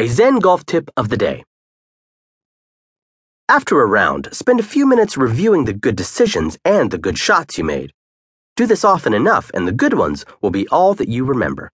A Zen golf tip of the day. After a round, spend a few minutes reviewing the good decisions and the good shots you made. Do this often enough, and the good ones will be all that you remember.